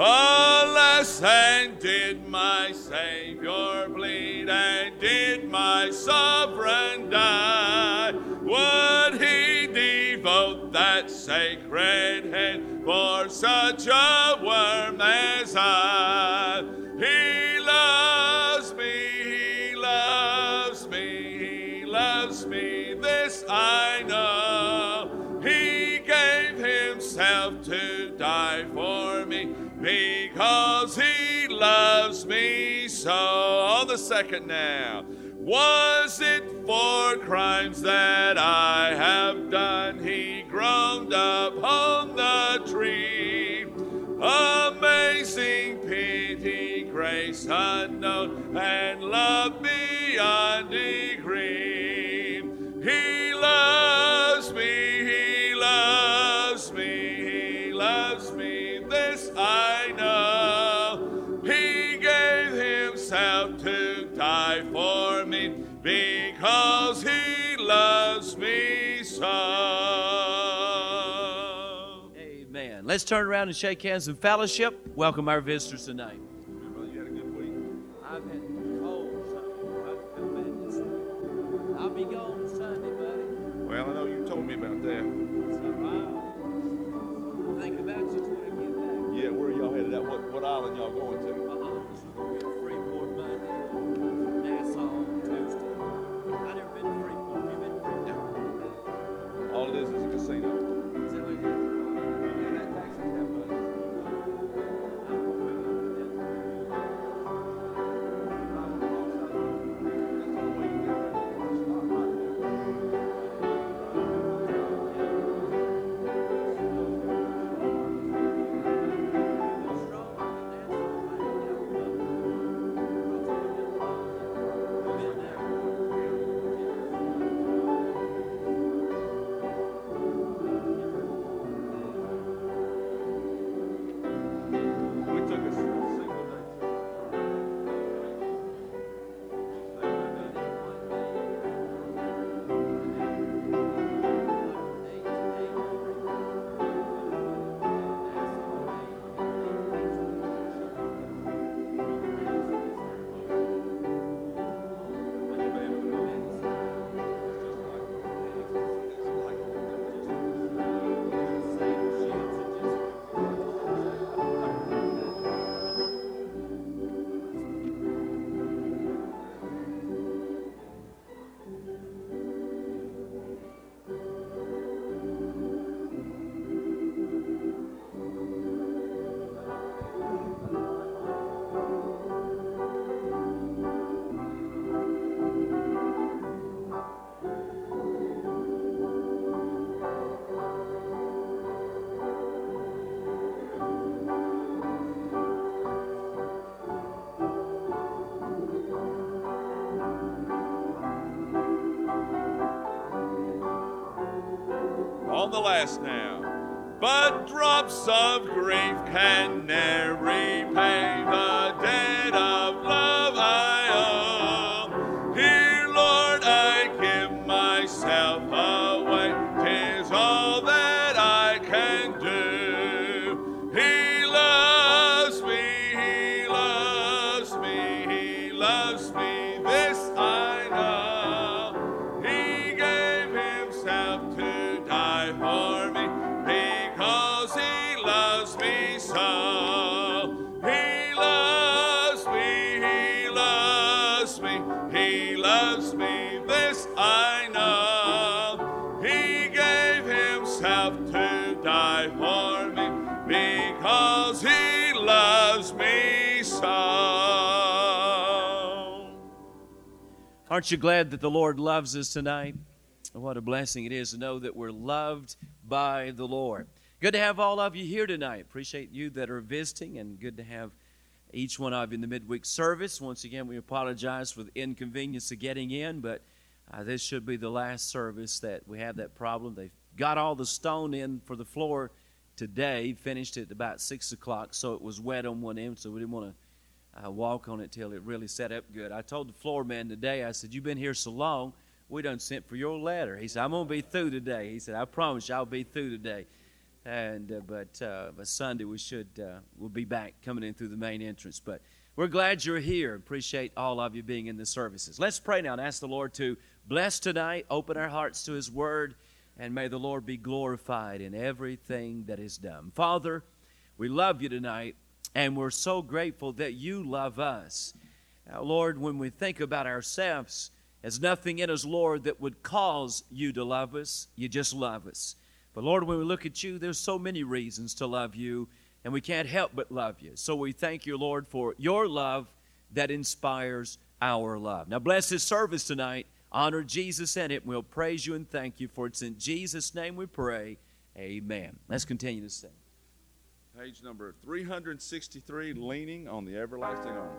Alas, and did my Savior bleed, and did my sovereign die? Would he devote that sacred head for such a worm as I? Because he loves me so. On the second now. Was it for crimes that I have done? He groaned upon the tree. Amazing pity, grace unknown, and love beyond degree. Me. Amen. Let's turn around and shake hands in fellowship. Welcome our visitors tonight. On the last now. But drops of grief can ne'er repay the debt of love I Aren't you glad that the Lord loves us tonight? What a blessing it is to know that we're loved by the Lord. Good to have all of you here tonight. Appreciate you that are visiting, and good to have each one of you in the midweek service. Once again, we apologize for the inconvenience of getting in, but uh, this should be the last service that we have that problem. They've got all the stone in for the floor today, finished it about 6 o'clock, so it was wet on one end, so we didn't want to uh, walk on it till it really set up good. I told the floor man today, I said, You've been here so long, we done sent for your letter. He said, I'm going to be through today. He said, I promise you I'll be through today. and uh, but uh, but Sunday we should uh, we'll be back coming in through the main entrance. But we're glad you're here. Appreciate all of you being in the services. Let's pray now and ask the Lord to bless tonight, open our hearts to His Word, and may the Lord be glorified in everything that is done. Father, we love you tonight, and we're so grateful that you love us. Now, Lord, when we think about ourselves, there's nothing in us, Lord, that would cause you to love us. You just love us. But Lord, when we look at you, there's so many reasons to love you, and we can't help but love you. So we thank you, Lord, for your love that inspires our love. Now bless this service tonight. Honor Jesus in it. We'll praise you and thank you for it's in Jesus' name we pray. Amen. Let's continue to sing. Page number 363, Leaning on the Everlasting Arm.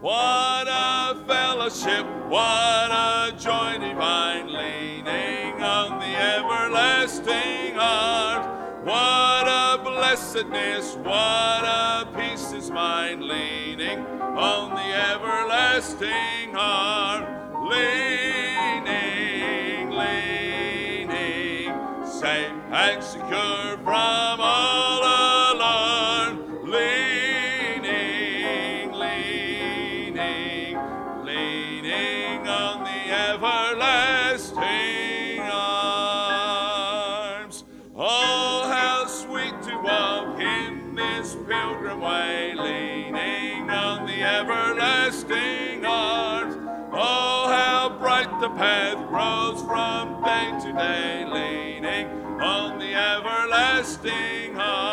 What a fellowship, what a joy divine, leaning on the everlasting arms. What a blessedness, what a peace is mine, leaning on the everlasting arm. Leaning, leaning, safe and secure from all path grows from day to day, leaning on the everlasting arms.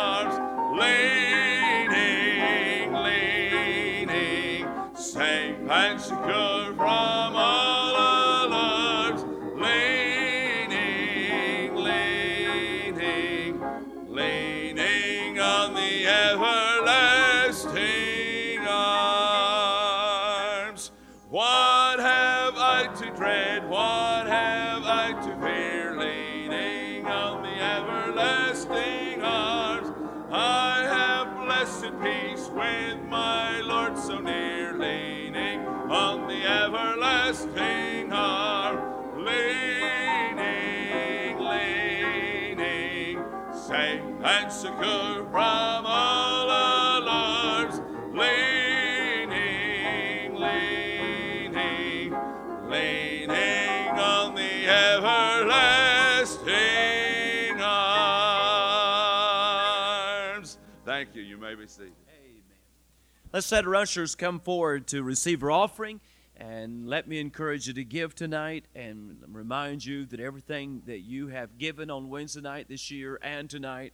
Let's let our ushers come forward to receive our offering. And let me encourage you to give tonight and remind you that everything that you have given on Wednesday night this year and tonight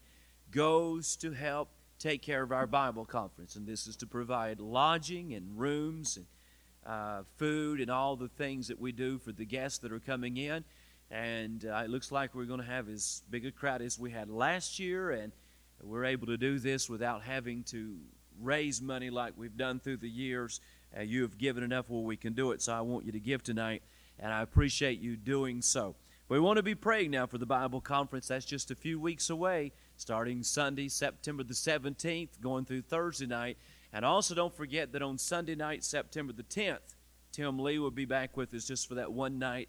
goes to help take care of our Bible conference. And this is to provide lodging and rooms and uh, food and all the things that we do for the guests that are coming in. And uh, it looks like we're going to have as big a crowd as we had last year. And we're able to do this without having to raise money like we've done through the years. Uh, you have given enough where we can do it, so I want you to give tonight, and I appreciate you doing so. We want to be praying now for the Bible conference. That's just a few weeks away, starting Sunday, September the 17th, going through Thursday night. And also don't forget that on Sunday night, September the 10th, Tim Lee will be back with us just for that one night,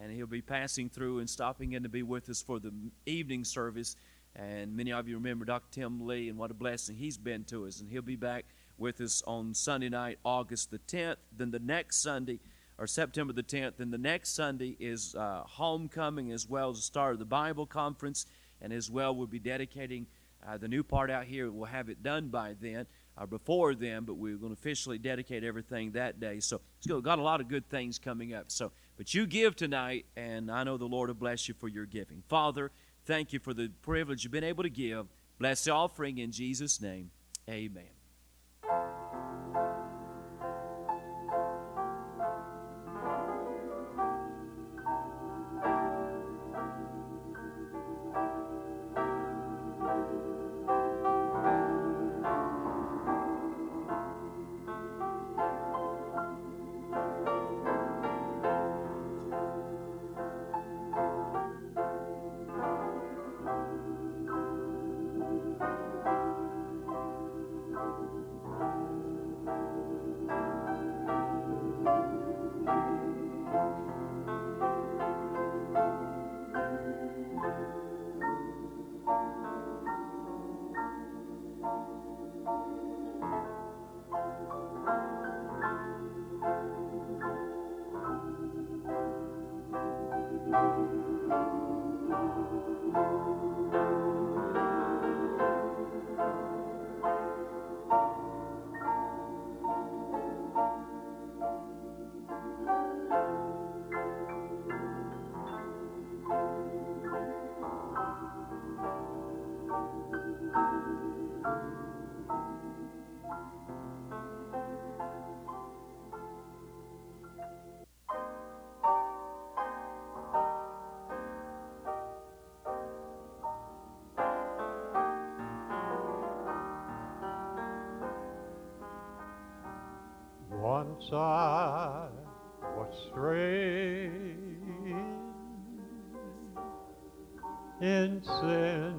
and he'll be passing through and stopping in to be with us for the evening service. And many of you remember Dr. Tim Lee and what a blessing he's been to us. And he'll be back with us on Sunday night, August the 10th. Then the next Sunday, or September the 10th, then the next Sunday is uh, homecoming as well as the start of the Bible conference. And as well, we'll be dedicating uh, the new part out here. We'll have it done by then, or before then, but we're going to officially dedicate everything that day. So it's got a lot of good things coming up. So, but you give tonight, and I know the Lord will bless you for your giving. Father, thank you for the privilege you've been able to give. Bless the offering in Jesus' name. Amen. I was straying in sin's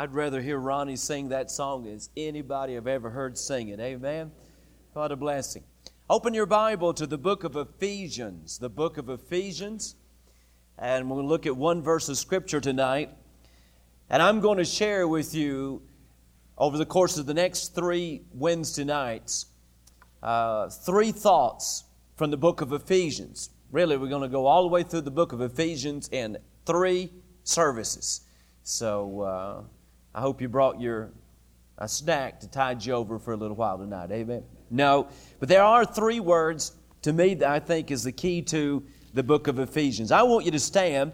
I'd rather hear Ronnie sing that song as anybody I've ever heard sing it. Amen. What a blessing. Open your Bible to the book of Ephesians, the book of Ephesians. And we'll look at one verse of Scripture tonight. And I'm going to share with you over the course of the next three Wednesday nights uh, three thoughts from the book of Ephesians. Really, we're going to go all the way through the book of Ephesians in three services. So uh, I hope you brought your a snack to tide you over for a little while tonight. Amen. No, but there are three words to me that I think is the key to the book of Ephesians. I want you to stand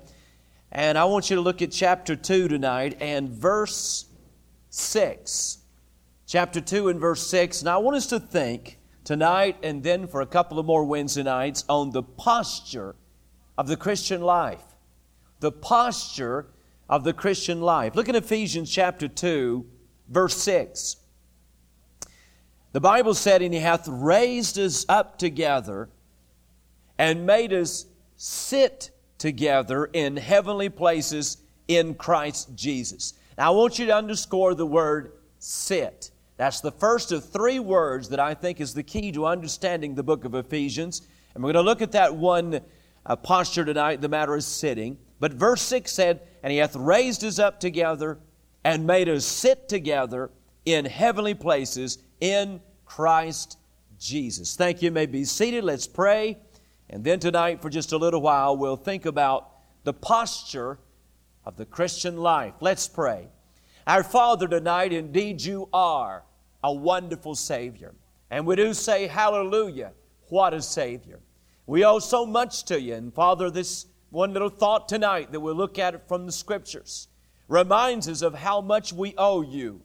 and I want you to look at chapter 2 tonight and verse 6. Chapter 2 and verse 6. And I want us to think tonight and then for a couple of more Wednesday nights on the posture of the Christian life. The posture of the Christian life. Look at Ephesians chapter 2, verse 6. The Bible said, And he hath raised us up together and made us sit together in heavenly places in Christ Jesus. Now, I want you to underscore the word sit. That's the first of three words that I think is the key to understanding the book of Ephesians. And we're going to look at that one uh, posture tonight, the matter is sitting. But verse 6 said, And he hath raised us up together and made us sit together in heavenly places in Christ Jesus. Thank you. you may be seated. Let's pray. And then tonight, for just a little while, we'll think about the posture of the Christian life. Let's pray. Our Father, tonight, indeed you are a wonderful Savior. And we do say, Hallelujah, what a Savior. We owe so much to you. And Father, this one little thought tonight that we'll look at it from the Scriptures reminds us of how much we owe you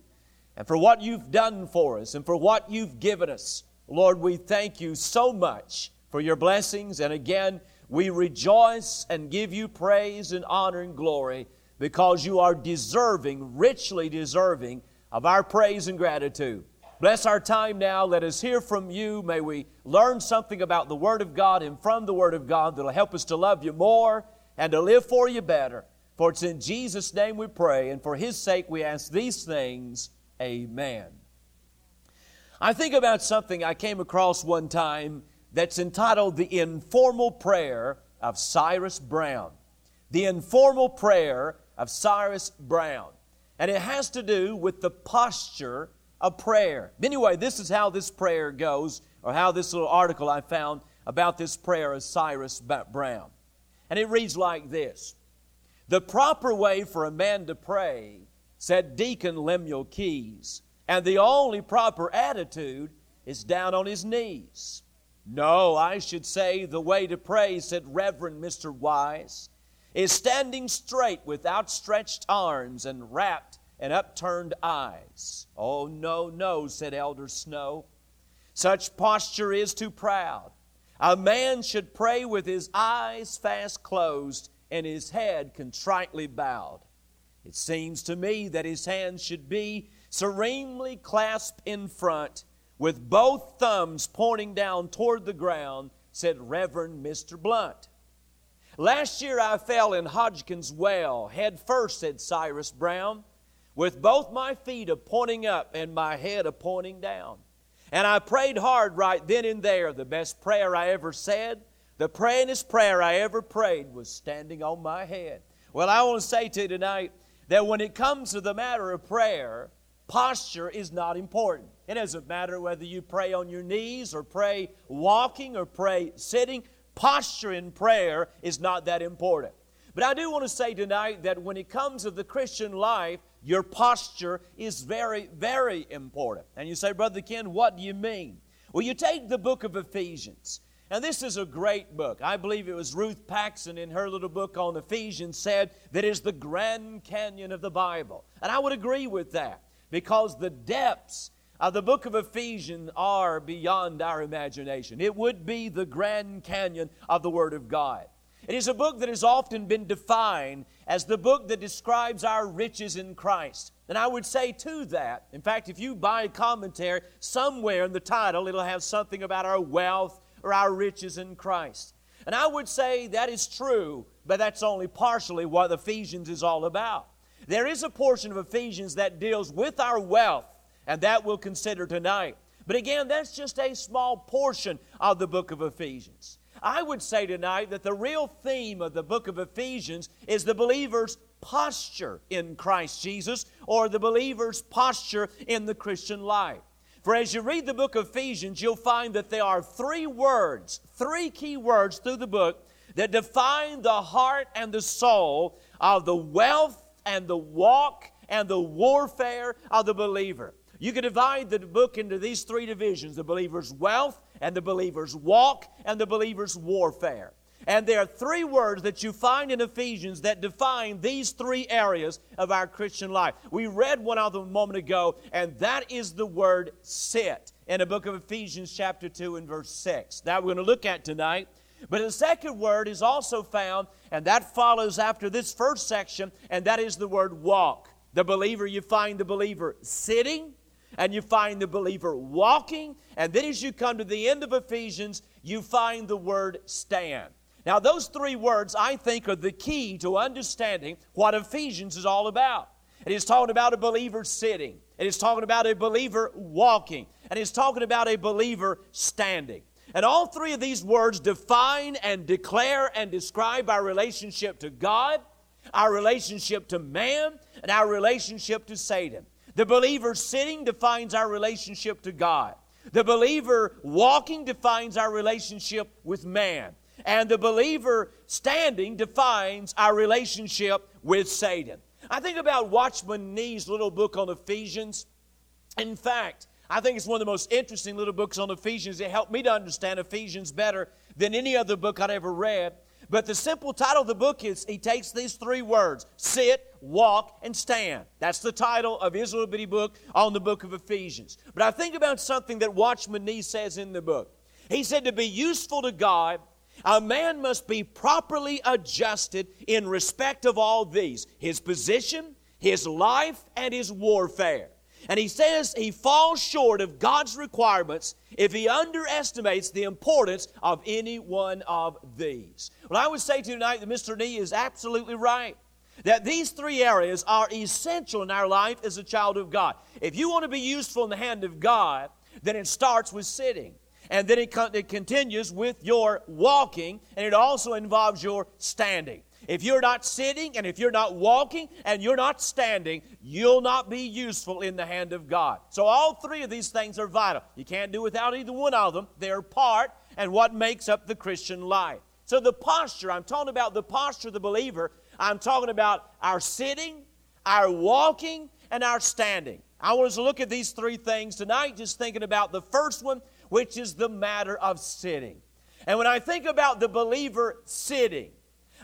and for what you've done for us and for what you've given us. Lord, we thank you so much for your blessings. And again, we rejoice and give you praise and honor and glory because you are deserving, richly deserving of our praise and gratitude. Bless our time now. Let us hear from you. May we learn something about the Word of God and from the Word of God that will help us to love you more and to live for you better. For it's in Jesus' name we pray, and for His sake we ask these things. Amen. I think about something I came across one time that's entitled The Informal Prayer of Cyrus Brown. The Informal Prayer of Cyrus Brown. And it has to do with the posture of prayer. Anyway, this is how this prayer goes, or how this little article I found about this prayer of Cyrus Brown. And it reads like this The proper way for a man to pray, said Deacon Lemuel Keyes, and the only proper attitude is down on his knees. No, I should say the way to pray, said Reverend Mr. Wise, is standing straight with outstretched arms and rapt and upturned eyes. Oh, no, no, said Elder Snow. Such posture is too proud. A man should pray with his eyes fast closed and his head contritely bowed. It seems to me that his hands should be serenely clasped in front with both thumbs pointing down toward the ground, said Reverend Mr. Blunt. Last year I fell in Hodgkin's well, head first, said Cyrus Brown, with both my feet a pointing up and my head a pointing down. And I prayed hard right then and there, the best prayer I ever said. The prayingest prayer I ever prayed was standing on my head. Well, I want to say to you tonight that when it comes to the matter of prayer, posture is not important. It doesn't matter whether you pray on your knees or pray walking or pray sitting. Posture in prayer is not that important. But I do want to say tonight that when it comes to the Christian life, your posture is very, very important. And you say, Brother Ken, what do you mean? Well, you take the book of Ephesians. And this is a great book. I believe it was Ruth Paxson in her little book on Ephesians said that is the Grand Canyon of the Bible. And I would agree with that because the depths of the book of Ephesians are beyond our imagination. It would be the Grand Canyon of the Word of God. It is a book that has often been defined as the book that describes our riches in Christ. And I would say to that, in fact, if you buy a commentary, somewhere in the title it'll have something about our wealth or our riches in Christ. And I would say that is true, but that's only partially what Ephesians is all about. There is a portion of Ephesians that deals with our wealth, and that we'll consider tonight. But again, that's just a small portion of the book of Ephesians. I would say tonight that the real theme of the book of Ephesians is the believer's posture in Christ Jesus or the believer's posture in the Christian life. For as you read the book of Ephesians, you'll find that there are three words, three key words through the book that define the heart and the soul of the wealth and the walk and the warfare of the believer. You can divide the book into these three divisions the believer's wealth, and the believer's walk, and the believer's warfare. And there are three words that you find in Ephesians that define these three areas of our Christian life. We read one of them a moment ago, and that is the word sit in the book of Ephesians, chapter 2, and verse 6. That we're going to look at tonight. But the second word is also found, and that follows after this first section, and that is the word walk. The believer, you find the believer sitting, and you find the believer walking, and then as you come to the end of Ephesians, you find the word stand. Now, those three words, I think, are the key to understanding what Ephesians is all about. It is talking about a believer sitting, it is talking about a believer walking, and it's talking about a believer standing. And all three of these words define and declare and describe our relationship to God, our relationship to man, and our relationship to Satan. The believer sitting defines our relationship to God. The believer walking defines our relationship with man. And the believer standing defines our relationship with Satan. I think about Watchman Nee's little book on Ephesians. In fact, I think it's one of the most interesting little books on Ephesians. It helped me to understand Ephesians better than any other book I'd ever read. But the simple title of the book is he takes these three words sit, walk, and stand. That's the title of his little bitty book on the book of Ephesians. But I think about something that Watchman Nee says in the book. He said to be useful to God, a man must be properly adjusted in respect of all these his position, his life, and his warfare. And he says he falls short of God's requirements if he underestimates the importance of any one of these. Well, I would say to you tonight that Mr. Nee is absolutely right. That these three areas are essential in our life as a child of God. If you want to be useful in the hand of God, then it starts with sitting. And then it, it continues with your walking, and it also involves your standing. If you're not sitting and if you're not walking and you're not standing, you'll not be useful in the hand of God. So, all three of these things are vital. You can't do without either one of them. They're part and what makes up the Christian life. So, the posture, I'm talking about the posture of the believer. I'm talking about our sitting, our walking, and our standing. I want us to look at these three things tonight, just thinking about the first one, which is the matter of sitting. And when I think about the believer sitting,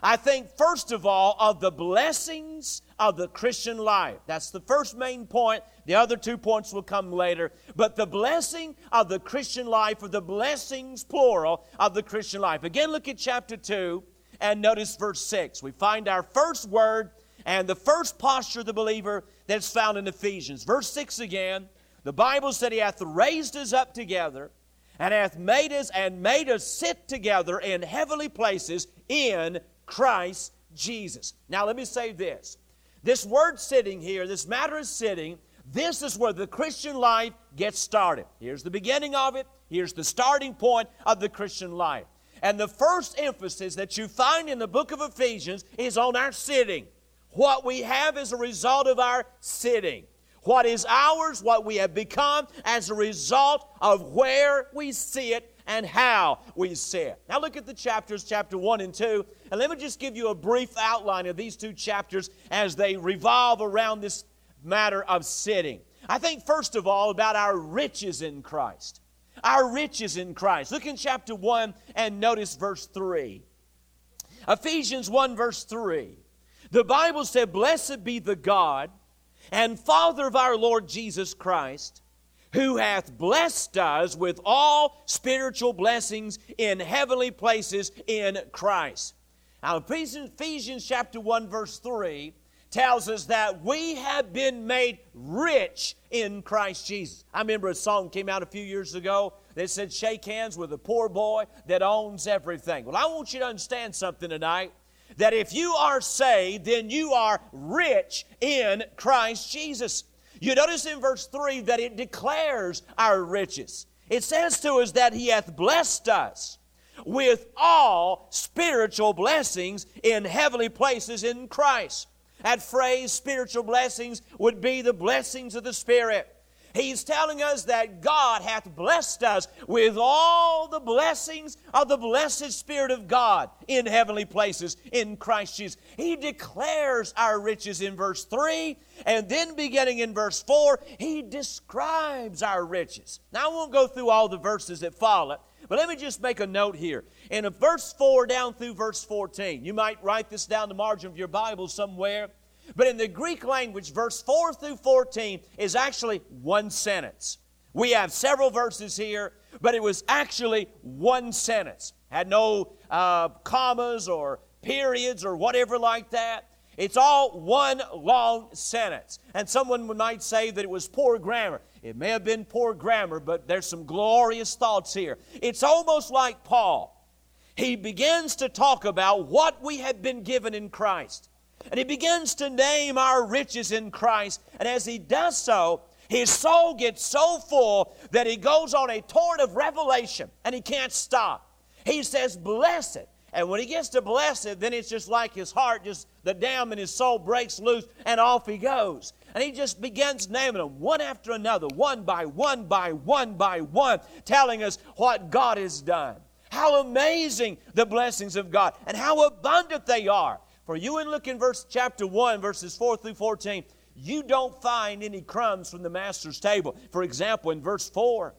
I think, first of all, of the blessings of the Christian life. That's the first main point. The other two points will come later. But the blessing of the Christian life, or the blessings, plural, of the Christian life. Again, look at chapter 2 and notice verse 6. We find our first word and the first posture of the believer that's found in Ephesians. Verse 6 again. The Bible said, He hath raised us up together and hath made us and made us sit together in heavenly places in Christ Jesus. Now, let me say this. This word sitting here, this matter of sitting, this is where the Christian life gets started. Here's the beginning of it. Here's the starting point of the Christian life. And the first emphasis that you find in the book of Ephesians is on our sitting. What we have as a result of our sitting. What is ours, what we have become as a result of where we sit and how we sit. Now look at the chapters, chapter 1 and 2, and let me just give you a brief outline of these two chapters as they revolve around this matter of sitting. I think, first of all, about our riches in Christ. Our riches in Christ. Look in chapter 1 and notice verse 3. Ephesians 1, verse 3. The Bible said, Blessed be the God and Father of our Lord Jesus Christ who hath blessed us with all spiritual blessings in heavenly places in Christ. Now, Ephesians chapter 1, verse 3 tells us that we have been made rich in Christ Jesus. I remember a song came out a few years ago that said, Shake hands with a poor boy that owns everything. Well, I want you to understand something tonight that if you are saved, then you are rich in Christ Jesus. You notice in verse 3 that it declares our riches. It says to us that He hath blessed us with all spiritual blessings in heavenly places in Christ. That phrase, spiritual blessings, would be the blessings of the Spirit. He's telling us that God hath blessed us with all the blessings of the blessed Spirit of God in heavenly places in Christ Jesus. He declares our riches in verse 3, and then beginning in verse 4, he describes our riches. Now, I won't go through all the verses that follow, but let me just make a note here. In verse 4 down through verse 14, you might write this down the margin of your Bible somewhere. But in the Greek language, verse 4 through 14 is actually one sentence. We have several verses here, but it was actually one sentence. Had no uh, commas or periods or whatever like that. It's all one long sentence. And someone might say that it was poor grammar. It may have been poor grammar, but there's some glorious thoughts here. It's almost like Paul. He begins to talk about what we have been given in Christ. And he begins to name our riches in Christ. And as he does so, his soul gets so full that he goes on a torrent of revelation and he can't stop. He says, Blessed. And when he gets to blessed, then it's just like his heart, just the dam in his soul breaks loose and off he goes. And he just begins naming them one after another, one by one by one by one, telling us what God has done. How amazing the blessings of God and how abundant they are. For you and look in verse chapter 1, verses 4 through 14, you don't find any crumbs from the master's table. For example, in verse 4,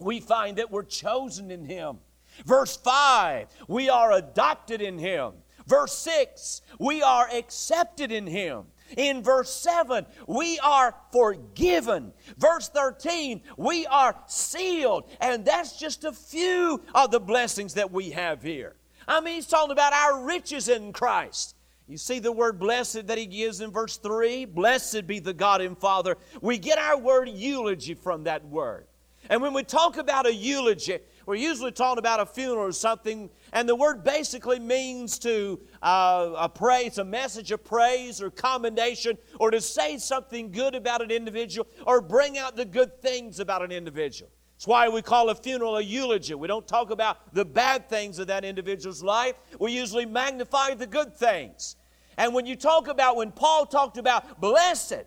we find that we're chosen in him. Verse 5, we are adopted in him. Verse 6, we are accepted in him. In verse 7, we are forgiven. Verse 13, we are sealed. And that's just a few of the blessings that we have here. I mean, he's talking about our riches in Christ. You see the word blessed that he gives in verse 3? Blessed be the God and Father. We get our word eulogy from that word. And when we talk about a eulogy, we're usually talking about a funeral or something, and the word basically means to uh, a praise, a message of praise or commendation, or to say something good about an individual, or bring out the good things about an individual. It's why we call a funeral a eulogy. We don't talk about the bad things of that individual's life. We usually magnify the good things. And when you talk about, when Paul talked about blessed,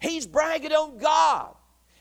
he's bragging on God.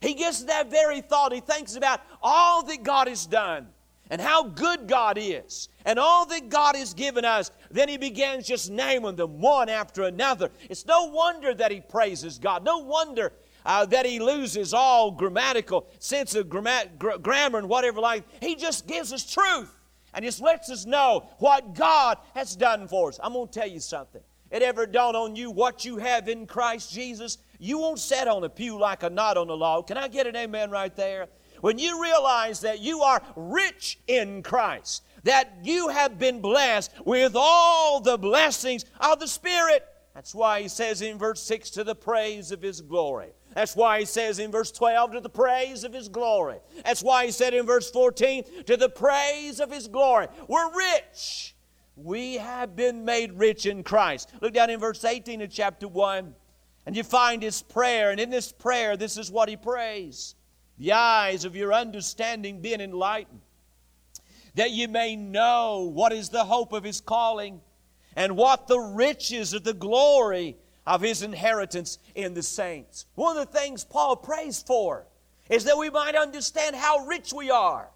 He gets that very thought. He thinks about all that God has done and how good God is and all that God has given us. Then he begins just naming them one after another. It's no wonder that he praises God. No wonder uh, that he loses all grammatical sense of gramma- gr- grammar and whatever like. He just gives us truth and just lets us know what God has done for us. I'm going to tell you something. It ever dawned on you what you have in Christ Jesus? You won't sit on a pew like a knot on a log. Can I get an amen right there? When you realize that you are rich in Christ, that you have been blessed with all the blessings of the Spirit. That's why he says in verse 6 to the praise of his glory. That's why he says in verse 12, to the praise of his glory. That's why he said in verse 14, to the praise of his glory. We're rich. We have been made rich in Christ. Look down in verse 18 of chapter 1, and you find his prayer. And in this prayer, this is what he prays The eyes of your understanding being enlightened, that you may know what is the hope of his calling, and what the riches of the glory of his inheritance in the saints. One of the things Paul prays for is that we might understand how rich we are,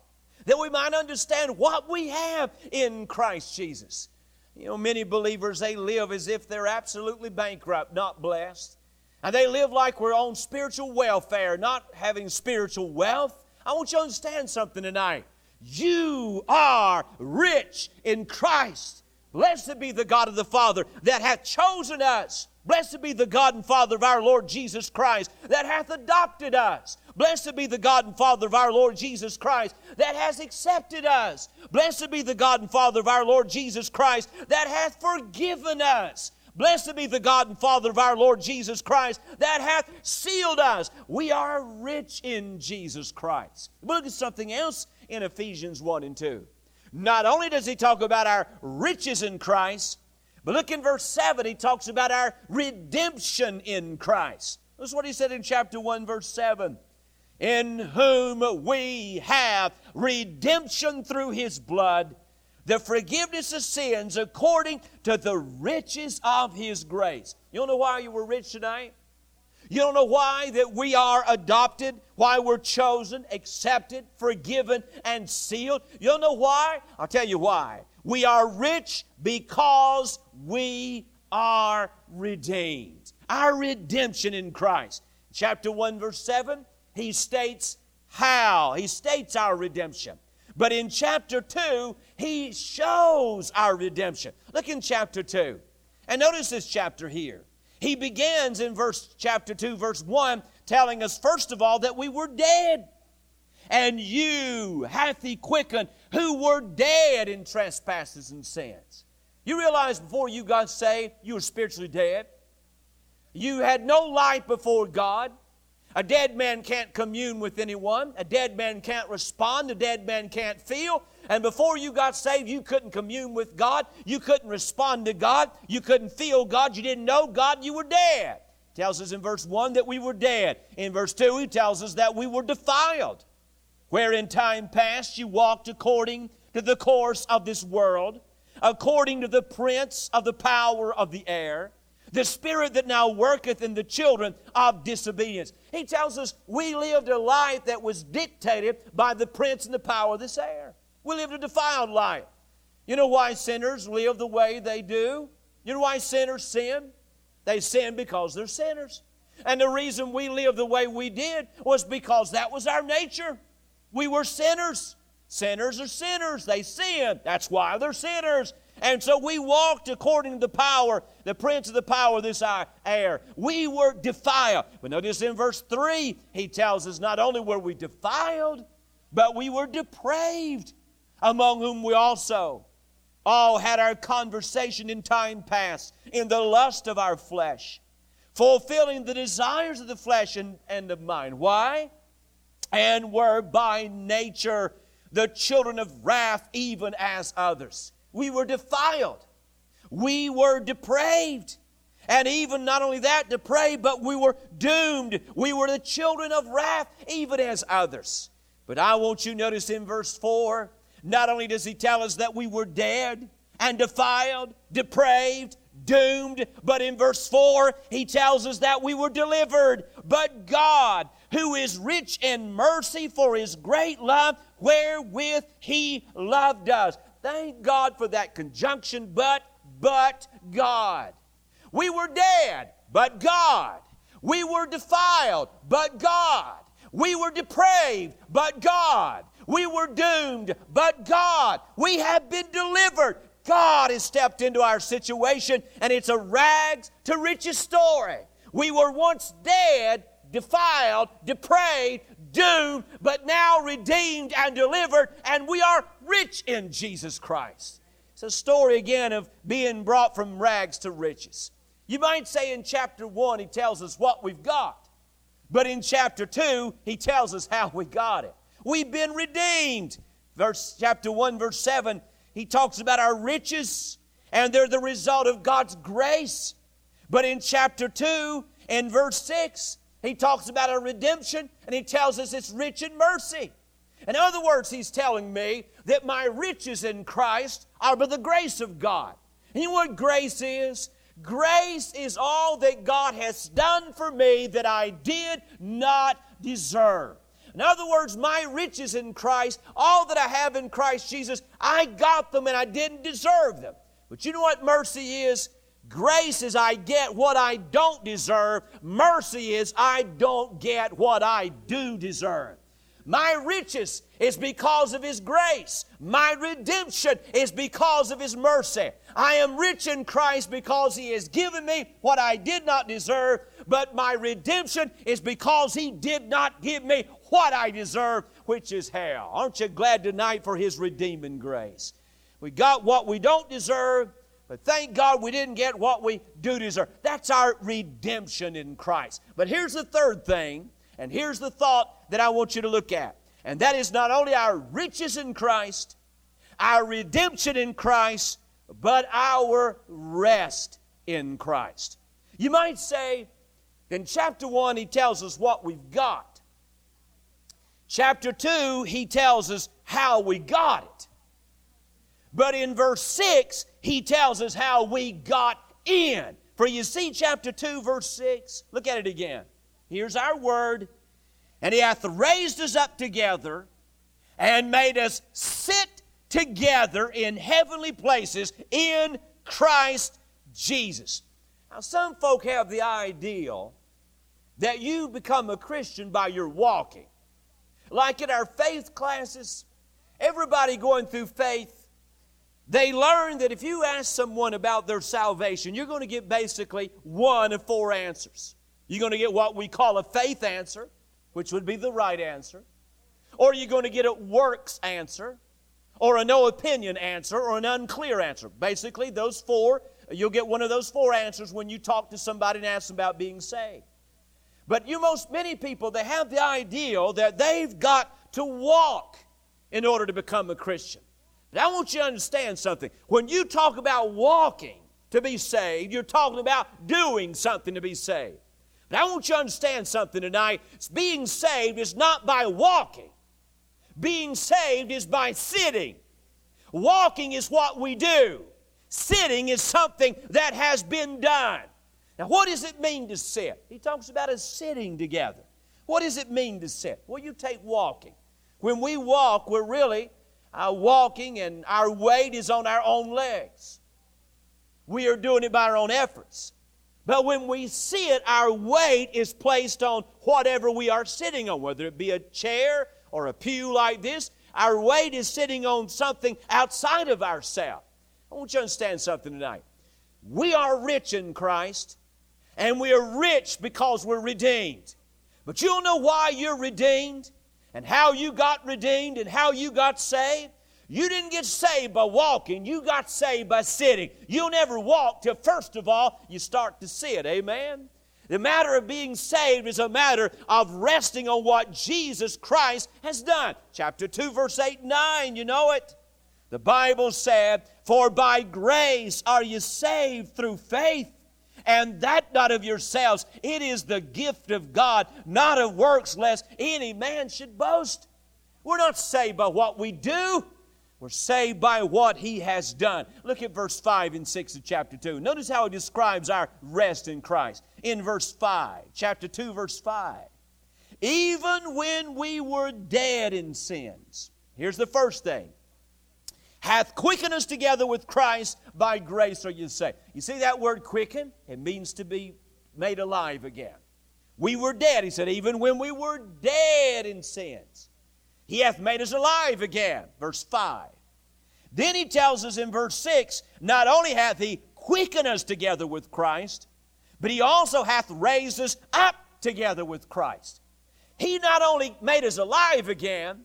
that we might understand what we have in Christ Jesus. You know, many believers, they live as if they're absolutely bankrupt, not blessed. And they live like we're on spiritual welfare, not having spiritual wealth. I want you to understand something tonight. You are rich in Christ. Blessed be the God of the Father that hath chosen us Blessed be the God and Father of our Lord Jesus Christ that hath adopted us. Blessed be the God and Father of our Lord Jesus Christ that has accepted us. Blessed be the God and Father of our Lord Jesus Christ that hath forgiven us. Blessed be the God and Father of our Lord Jesus Christ that hath sealed us. We are rich in Jesus Christ. Look at something else in Ephesians 1 and 2. Not only does he talk about our riches in Christ, but look in verse 7, he talks about our redemption in Christ. That's what he said in chapter 1, verse 7. In whom we have redemption through his blood, the forgiveness of sins according to the riches of his grace. You don't know why you were rich tonight? You don't know why that we are adopted, why we're chosen, accepted, forgiven, and sealed. You don't know why? I'll tell you why. We are rich because we are redeemed. Our redemption in Christ. Chapter 1, verse 7, he states how. He states our redemption. But in chapter 2, he shows our redemption. Look in chapter 2. And notice this chapter here. He begins in verse chapter 2 verse 1 telling us first of all that we were dead. And you hath he quickened who were dead in trespasses and sins. You realize before you got saved, you were spiritually dead. You had no life before God. A dead man can't commune with anyone. A dead man can't respond. A dead man can't feel. And before you got saved, you couldn't commune with God. You couldn't respond to God. You couldn't feel God. You didn't know God. You were dead. tells us in verse 1 that we were dead. In verse 2, he tells us that we were defiled. Where in time past you walked according to the course of this world, according to the prince of the power of the air the spirit that now worketh in the children of disobedience. He tells us we lived a life that was dictated by the prince and the power of this air. We lived a defiled life. You know why sinners live the way they do? You know why sinners sin? They sin because they're sinners. And the reason we live the way we did was because that was our nature. We were sinners. Sinners are sinners. They sin. That's why they're sinners. And so we walked according to the power, the prince of the power of this air. We were defiled. But notice in verse 3, he tells us not only were we defiled, but we were depraved, among whom we also all had our conversation in time past in the lust of our flesh, fulfilling the desires of the flesh and, and of mind. Why? And were by nature the children of wrath, even as others. We were defiled. We were depraved. And even not only that, depraved, but we were doomed. We were the children of wrath, even as others. But I want you to notice in verse 4, not only does he tell us that we were dead and defiled, depraved, doomed, but in verse 4, he tells us that we were delivered. But God, who is rich in mercy for his great love, wherewith he loved us. Thank God for that conjunction, but, but God. We were dead, but God. We were defiled, but God. We were depraved, but God. We were doomed, but God. We have been delivered. God has stepped into our situation, and it's a rags to riches story. We were once dead, defiled, depraved, doomed, but now redeemed and delivered, and we are rich in Jesus Christ. It's a story again of being brought from rags to riches. You might say in chapter 1, he tells us what we've got. But in chapter 2, he tells us how we got it. We've been redeemed. Verse chapter 1, verse 7, he talks about our riches, and they're the result of God's grace. But in chapter 2, in verse 6, he talks about our redemption, and he tells us it's rich in mercy. In other words, he's telling me that my riches in Christ are by the grace of God. And you know what grace is? Grace is all that God has done for me that I did not deserve. In other words, my riches in Christ, all that I have in Christ Jesus, I got them and I didn't deserve them. But you know what mercy is? Grace is I get what I don't deserve. Mercy is I don't get what I do deserve. My riches is because of His grace. My redemption is because of His mercy. I am rich in Christ because He has given me what I did not deserve, but my redemption is because He did not give me what I deserve, which is hell. Aren't you glad tonight for His redeeming grace? We got what we don't deserve, but thank God we didn't get what we do deserve. That's our redemption in Christ. But here's the third thing and here's the thought that I want you to look at. And that is not only our riches in Christ, our redemption in Christ, but our rest in Christ. You might say, in chapter 1, he tells us what we've got. Chapter 2, he tells us how we got it. But in verse 6, he tells us how we got in. For you see, chapter 2, verse 6, look at it again. Here's our word. And he hath raised us up together and made us sit together in heavenly places in Christ Jesus. Now, some folk have the ideal that you become a Christian by your walking. Like in our faith classes, everybody going through faith, they learn that if you ask someone about their salvation, you're going to get basically one of four answers. You're going to get what we call a faith answer, which would be the right answer, or you're going to get a works answer, or a no opinion answer, or an unclear answer. Basically, those four, you'll get one of those four answers when you talk to somebody and ask them about being saved. But you, most many people, they have the ideal that they've got to walk in order to become a Christian. But I want you to understand something. When you talk about walking to be saved, you're talking about doing something to be saved. But I want you to understand something tonight. Being saved is not by walking, being saved is by sitting. Walking is what we do, sitting is something that has been done. Now, what does it mean to sit? He talks about us sitting together. What does it mean to sit? Well, you take walking. When we walk, we're really uh, walking and our weight is on our own legs. We are doing it by our own efforts. But when we sit, our weight is placed on whatever we are sitting on, whether it be a chair or a pew like this. Our weight is sitting on something outside of ourselves. I want you to understand something tonight. We are rich in Christ and we are rich because we're redeemed. But you don't know why you're redeemed and how you got redeemed and how you got saved. You didn't get saved by walking, you got saved by sitting. You'll never walk till, first of all, you start to sit. Amen? The matter of being saved is a matter of resting on what Jesus Christ has done. Chapter 2, verse 8 and 9, you know it. The Bible said, For by grace are you saved through faith and that not of yourselves. It is the gift of God, not of works, lest any man should boast. We're not saved by what we do. We're saved by what He has done. Look at verse 5 and 6 of chapter 2. Notice how He describes our rest in Christ. In verse 5, chapter 2, verse 5. Even when we were dead in sins. Here's the first thing hath quickened us together with Christ by grace are you saved. You see that word quicken? It means to be made alive again. We were dead, he said, even when we were dead in sins. He hath made us alive again. Verse 5. Then he tells us in verse 6 not only hath he quickened us together with Christ, but he also hath raised us up together with Christ. He not only made us alive again,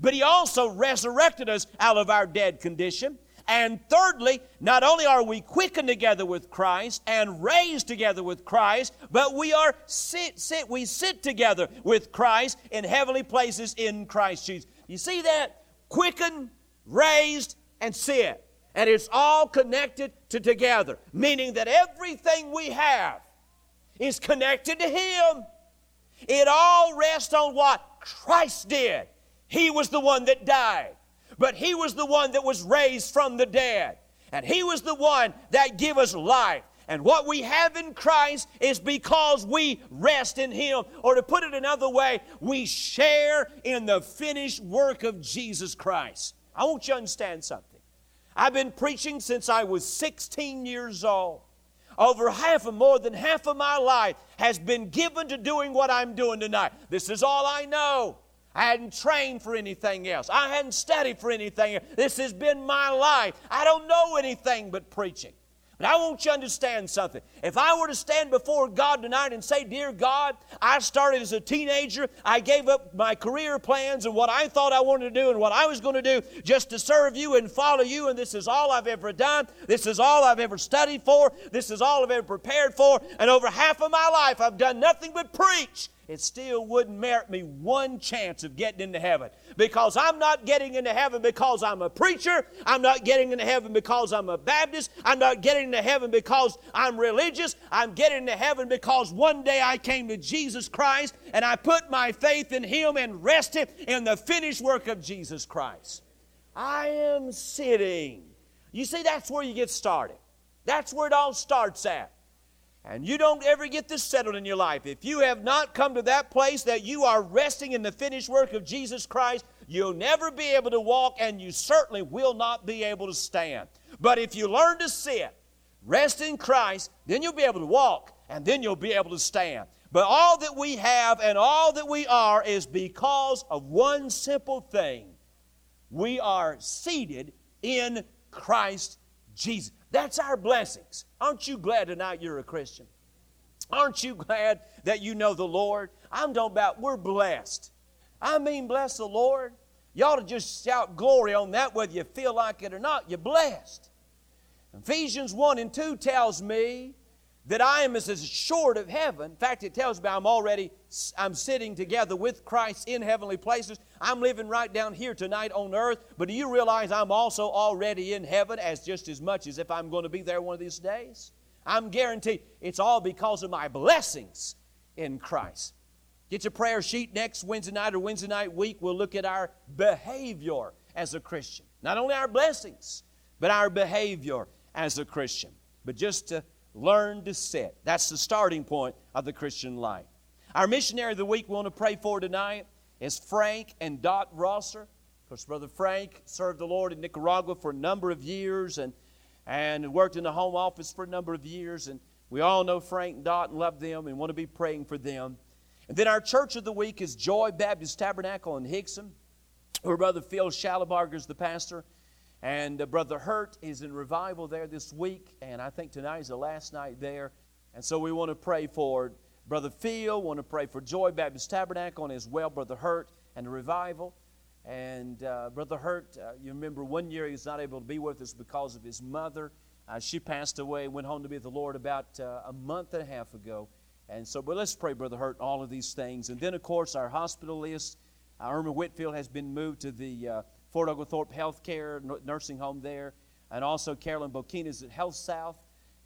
but He also resurrected us out of our dead condition. And thirdly, not only are we quickened together with Christ and raised together with Christ, but we are sit, sit, we sit together with Christ in heavenly places in Christ Jesus. You see that? Quickened, raised, and sit. And it's all connected to together, meaning that everything we have is connected to Him. It all rests on what Christ did. He was the one that died, but He was the one that was raised from the dead. And He was the one that gave us life. And what we have in Christ is because we rest in Him. Or to put it another way, we share in the finished work of Jesus Christ. I want you to understand something. I've been preaching since I was 16 years old. Over half of more than half of my life has been given to doing what I'm doing tonight. This is all I know. I hadn't trained for anything else. I hadn't studied for anything. This has been my life. I don't know anything but preaching. But I want you to understand something. If I were to stand before God tonight and say, Dear God, I started as a teenager, I gave up my career plans and what I thought I wanted to do and what I was going to do just to serve you and follow you, and this is all I've ever done. This is all I've ever studied for. This is all I've ever prepared for. And over half of my life, I've done nothing but preach it still wouldn't merit me one chance of getting into heaven. Because I'm not getting into heaven because I'm a preacher. I'm not getting into heaven because I'm a Baptist. I'm not getting into heaven because I'm religious. I'm getting into heaven because one day I came to Jesus Christ and I put my faith in Him and rested in the finished work of Jesus Christ. I am sitting. You see, that's where you get started. That's where it all starts at. And you don't ever get this settled in your life, if you have not come to that place that you are resting in the finished work of Jesus Christ, you'll never be able to walk and you certainly will not be able to stand. But if you learn to sit, rest in Christ, then you'll be able to walk and then you'll be able to stand. But all that we have and all that we are is because of one simple thing we are seated in Christ Jesus. That's our blessings. Aren't you glad tonight you're a Christian? Aren't you glad that you know the Lord? I'm talking about we're blessed. I mean, bless the Lord. You ought to just shout glory on that whether you feel like it or not. You're blessed. Ephesians 1 and 2 tells me that I am as assured of heaven. In fact, it tells me I'm already I'm sitting together with Christ in heavenly places. I'm living right down here tonight on earth, but do you realize I'm also already in heaven as just as much as if I'm going to be there one of these days? I'm guaranteed it's all because of my blessings in Christ. Get your prayer sheet next Wednesday night or Wednesday night week. We'll look at our behavior as a Christian. Not only our blessings, but our behavior as a Christian. But just to learn to sit. That's the starting point of the Christian life. Our missionary of the week we want to pray for tonight is Frank and Dot Rosser. Of course, Brother Frank served the Lord in Nicaragua for a number of years and, and worked in the home office for a number of years. And we all know Frank and Dot and love them and want to be praying for them. And then our church of the week is Joy Baptist Tabernacle in Hixson, where Brother Phil Schallenbarger is the pastor. And uh, Brother Hurt is in revival there this week, and I think tonight is the last night there. And so we want to pray for Brother Phil, want to pray for Joy Baptist Tabernacle, and as well Brother Hurt and the revival. And uh, Brother Hurt, uh, you remember one year he was not able to be with us because of his mother. Uh, she passed away, went home to be with the Lord about uh, a month and a half ago. And so, but let's pray, Brother Hurt, all of these things. And then, of course, our hospital list. Irma Whitfield has been moved to the uh, Fort Oglethorpe Healthcare Nursing Home there, and also Carolyn Bokina is at Health South.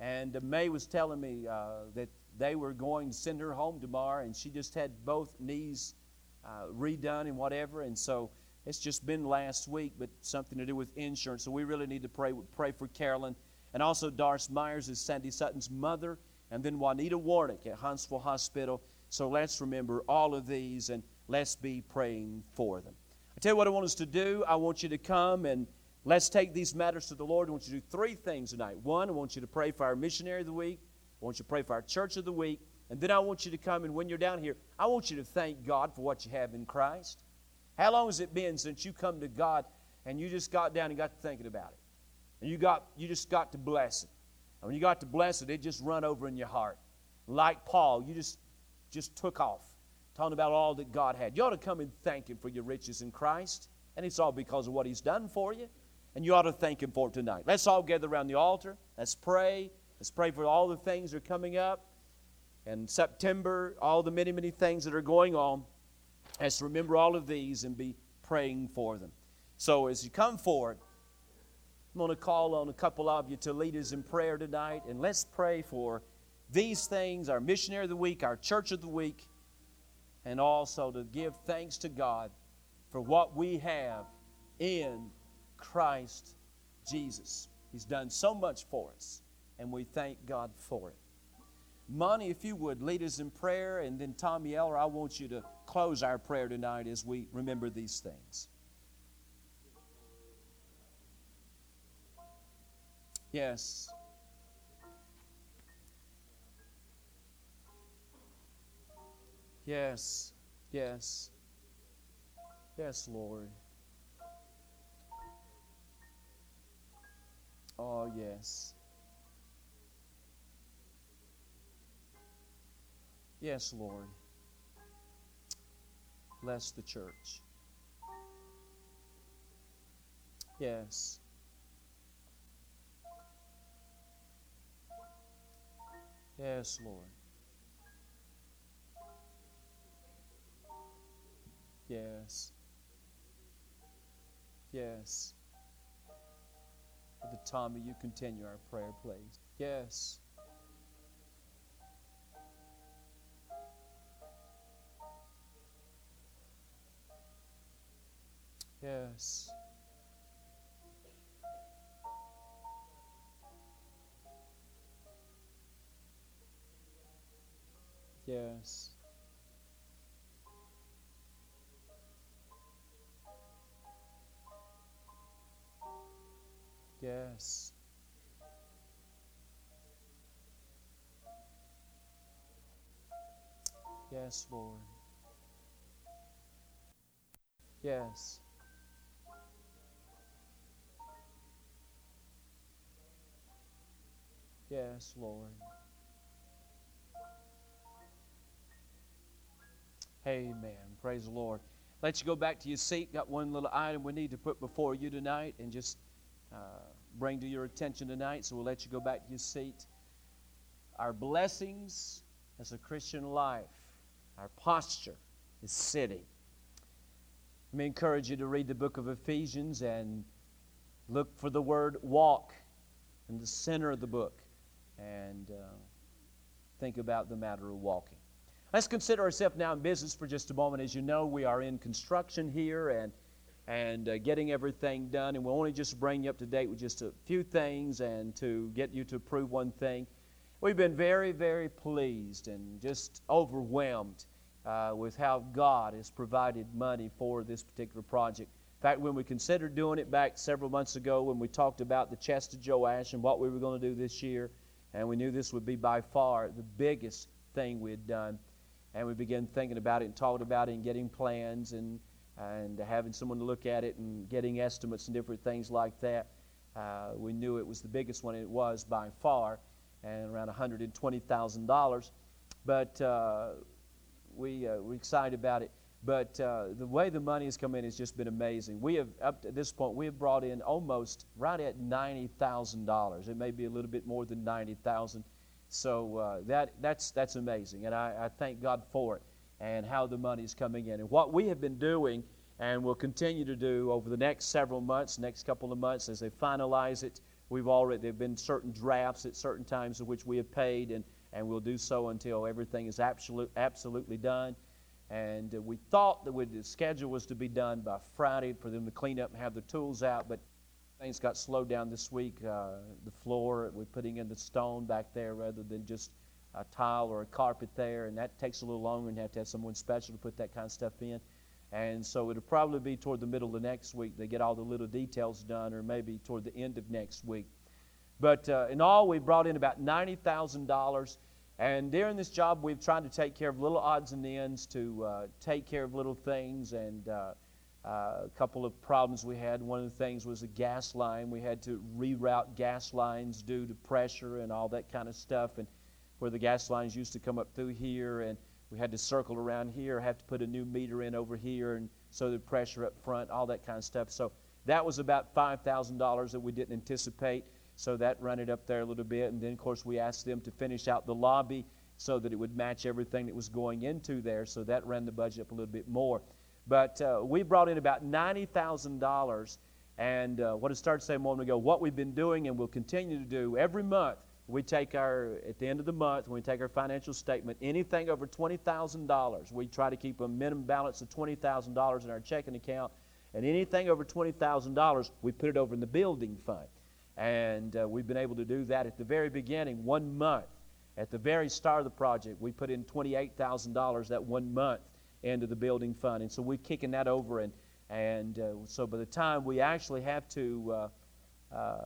And uh, May was telling me uh, that they were going to send her home tomorrow, and she just had both knees uh, redone and whatever. And so it's just been last week, but something to do with insurance. So we really need to pray pray for Carolyn, and also Doris Myers is Sandy Sutton's mother, and then Juanita Warnick at Huntsville Hospital. So let's remember all of these, and let's be praying for them. I tell you what I want us to do. I want you to come and let's take these matters to the Lord. I want you to do three things tonight. One, I want you to pray for our missionary of the week. I want you to pray for our church of the week. And then I want you to come and when you're down here, I want you to thank God for what you have in Christ. How long has it been since you come to God and you just got down and got to thinking about it? And you got you just got to bless it. And when you got to bless it, it just run over in your heart. Like Paul, you just just took off talking about all that God had. You ought to come and thank Him for your riches in Christ. And it's all because of what He's done for you. And you ought to thank Him for it tonight. Let's all gather around the altar. Let's pray. Let's pray for all the things that are coming up. And September, all the many, many things that are going on. Let's remember all of these and be praying for them. So as you come forward, I'm going to call on a couple of you to lead us in prayer tonight. And let's pray for these things our missionary of the week, our church of the week and also to give thanks to God for what we have in Christ Jesus. He's done so much for us, and we thank God for it. Monty, if you would, lead us in prayer, and then Tommy Eller, I want you to close our prayer tonight as we remember these things. Yes. Yes, yes, yes, Lord. Oh, yes. Yes, Lord. Bless the church. Yes. Yes, Lord. Yes. Yes. Brother Tommy, you continue our prayer, please. Yes. Yes. Yes. Yes. Yes, Lord. Yes. Yes, Lord. Amen. Praise the Lord. Let you go back to your seat. Got one little item we need to put before you tonight and just uh, bring to your attention tonight. So we'll let you go back to your seat. Our blessings as a Christian life, our posture is sitting. Let me encourage you to read the book of Ephesians and look for the word walk in the center of the book and uh, think about the matter of walking. Let's consider ourselves now in business for just a moment. As you know, we are in construction here and and uh, getting everything done, and we'll only just bring you up to date with just a few things and to get you to prove one thing. We've been very, very pleased and just overwhelmed uh, with how God has provided money for this particular project. In fact, when we considered doing it back several months ago, when we talked about the chest of Joash and what we were going to do this year, and we knew this would be by far the biggest thing we had done, and we began thinking about it and talking about it and getting plans and and having someone to look at it and getting estimates and different things like that. Uh, we knew it was the biggest one, it was by far, and around $120,000. But uh, we uh, we're excited about it. But uh, the way the money has come in has just been amazing. We have, up to this point, we have brought in almost right at $90,000. It may be a little bit more than 90000 So uh, that, that's, that's amazing. And I, I thank God for it and how the money is coming in. And what we have been doing and will continue to do over the next several months, next couple of months, as they finalize it, we've already, there have been certain drafts at certain times in which we have paid, and, and we'll do so until everything is absolute, absolutely done. And uh, we thought that the schedule was to be done by Friday for them to clean up and have the tools out, but things got slowed down this week. Uh, the floor, we're putting in the stone back there rather than just a tile or a carpet there, and that takes a little longer, and you have to have someone special to put that kind of stuff in. And so it'll probably be toward the middle of next week they get all the little details done, or maybe toward the end of next week. But uh, in all, we brought in about ninety thousand dollars. And during this job, we've tried to take care of little odds and ends, to uh, take care of little things, and uh, uh, a couple of problems we had. One of the things was a gas line. We had to reroute gas lines due to pressure and all that kind of stuff. And where the gas lines used to come up through here, and we had to circle around here, have to put a new meter in over here, and so the pressure up front, all that kind of stuff. So that was about $5,000 that we didn't anticipate. So that ran it up there a little bit. And then, of course, we asked them to finish out the lobby so that it would match everything that was going into there. So that ran the budget up a little bit more. But uh, we brought in about $90,000. And uh, what I started saying a moment ago, what we've been doing and will continue to do every month we take our at the end of the month when we take our financial statement anything over $20000 we try to keep a minimum balance of $20000 in our checking account. And anything over $20000 we put it over in the building fund. And uh, we've been able to do that at the very beginning one month. At the very start of the project we put in $28000 that one month into the building fund. And so we're kicking that over and and uh, so by the time we actually have to uh, uh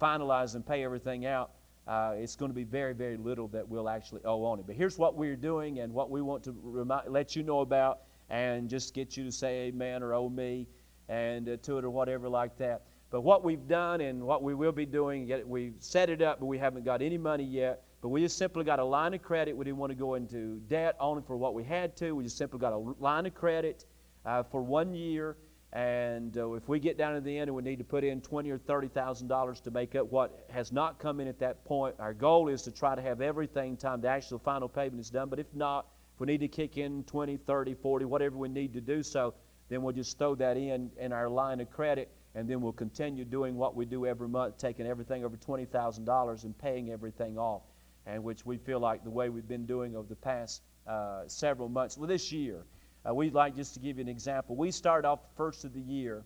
finalize and pay everything out, uh, it's going to be very, very little that we'll actually owe on it. But here's what we're doing and what we want to remind, let you know about and just get you to say amen or oh me and uh, to it or whatever like that. But what we've done and what we will be doing, we've set it up, but we haven't got any money yet. But we just simply got a line of credit. We didn't want to go into debt only for what we had to. We just simply got a line of credit uh, for one year and uh, if we get down to the end and we need to put in twenty or thirty thousand dollars to make up what has not come in at that point, our goal is to try to have everything time the actual final payment is done. But if not, if we need to kick in 20, 30, 40, whatever we need to do so, then we'll just throw that in in our line of credit, and then we'll continue doing what we do every month, taking everything over twenty thousand dollars and paying everything off, and which we feel like the way we've been doing over the past uh, several months. Well, this year. Uh, we'd like just to give you an example. We started off the first of the year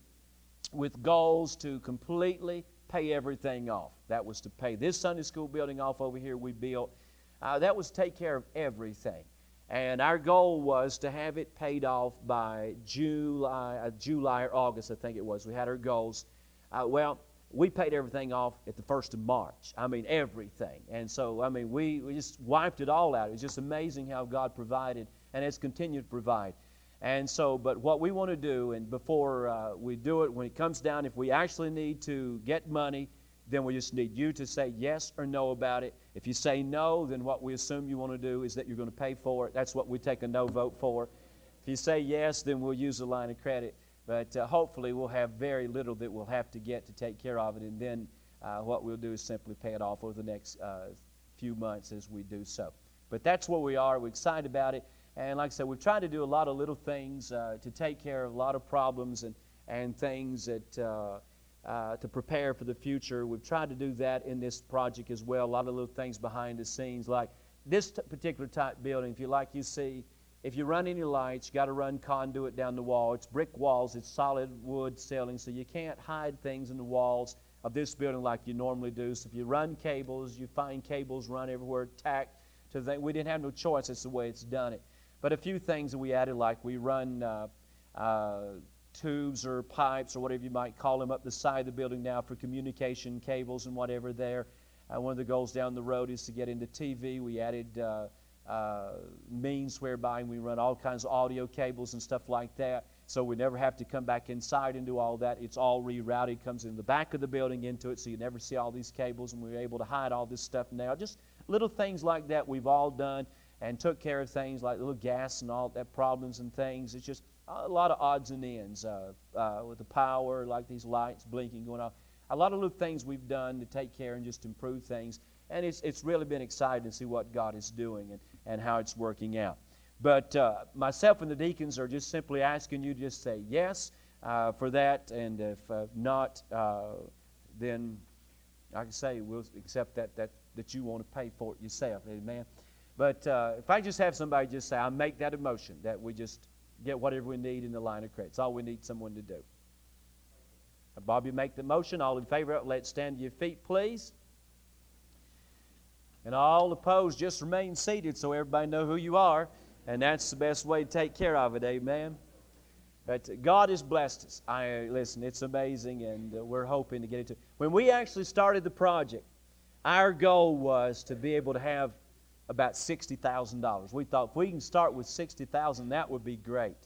with goals to completely pay everything off. That was to pay this Sunday school building off over here we built. uh, that was take care of everything. And our goal was to have it paid off by July, uh, July or August, I think it was. We had our goals. Uh, well, we paid everything off at the first of March. I mean, everything. And so, I mean, we, we just wiped it all out. It's just amazing how God provided and has continued to provide. And so, but what we want to do, and before uh, we do it, when it comes down, if we actually need to get money, then we just need you to say yes or no about it. If you say no, then what we assume you want to do is that you're going to pay for it. That's what we take a no vote for. If you say yes, then we'll use a line of credit. But uh, hopefully, we'll have very little that we'll have to get to take care of it. And then uh, what we'll do is simply pay it off over the next uh, few months as we do so. But that's where we are. We're excited about it. And like I said, we've tried to do a lot of little things uh, to take care of a lot of problems and, and things that. Uh, uh, to prepare for the future. We've tried to do that in this project as well. A lot of little things behind the scenes, like this t- particular type building. If you like, you see if you run any lights, you got to run conduit down the wall. It's brick walls, it's solid wood ceiling, so you can't hide things in the walls of this building like you normally do. So if you run cables, you find cables run everywhere, tacked to the. We didn't have no choice. It's the way it's done it. But a few things that we added, like we run uh, uh, tubes or pipes or whatever you might call them up the side of the building now for communication cables and whatever there. Uh, one of the goals down the road is to get into TV. We added uh, uh, means whereby we run all kinds of audio cables and stuff like that. So we never have to come back inside and do all that. It's all rerouted, comes in the back of the building into it, so you never see all these cables, and we're able to hide all this stuff now. Just little things like that we've all done and took care of things like little gas and all that problems and things. It's just a lot of odds and ends uh, uh, with the power, like these lights blinking going off. A lot of little things we've done to take care and just improve things. And it's, it's really been exciting to see what God is doing and, and how it's working out. But uh, myself and the deacons are just simply asking you to just say yes uh, for that. And if uh, not, uh, then I can say we'll accept that, that, that you want to pay for it yourself. Amen. But if I just have somebody just say, I make that emotion that we just get whatever we need in the line of credit. It's all we need someone to do. Bobby, make the motion. All in favor, let's stand to your feet, please. And all opposed, just remain seated so everybody know who you are. And that's the best way to take care of it. Amen. But God has blessed us. I listen. It's amazing, and uh, we're hoping to get it to. When we actually started the project, our goal was to be able to have about $60,000. We thought if we can start with 60000 that would be great.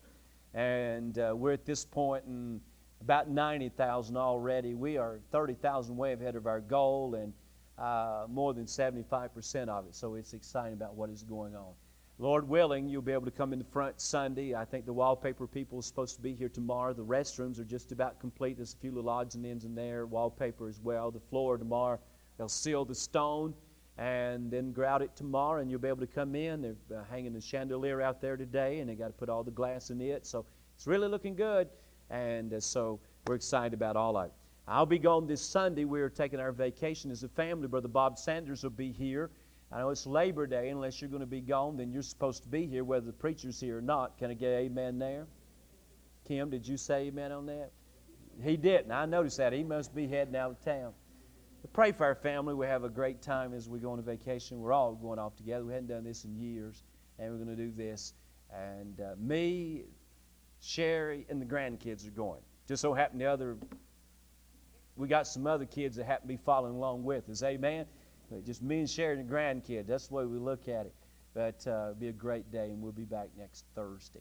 And uh, we're at this point in about 90000 already. We are 30000 way ahead of our goal and uh, more than 75% of it. So it's exciting about what is going on. Lord willing, you'll be able to come in the front Sunday. I think the wallpaper people are supposed to be here tomorrow. The restrooms are just about complete. There's a few little odds and ends in there, wallpaper as well. The floor tomorrow, they'll seal the stone and then grout it tomorrow, and you'll be able to come in. They're uh, hanging the chandelier out there today, and they got to put all the glass in it. So it's really looking good, and uh, so we're excited about all of it. I'll be gone this Sunday. We're taking our vacation as a family. Brother Bob Sanders will be here. I know it's Labor Day. Unless you're going to be gone, then you're supposed to be here, whether the preacher's here or not. Can I get amen there? Kim, did you say amen on that? He didn't. I noticed that. He must be heading out of town. Pray for our family. We have a great time as we go on a vacation. We're all going off together. We hadn't done this in years, and we're going to do this. And uh, me, Sherry, and the grandkids are going. Just so happened the other, we got some other kids that happen to be following along with us. Amen. But just me and Sherry and the grandkids. That's the way we look at it. But uh, it'll be a great day, and we'll be back next Thursday.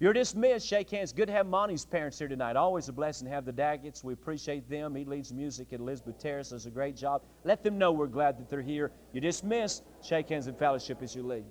You're dismissed. Shake hands. Good to have Monty's parents here tonight. Always a blessing to have the Daggetts. We appreciate them. He leads music at Elizabeth Terrace. Does a great job. Let them know we're glad that they're here. You're dismissed. Shake hands and fellowship as you leave.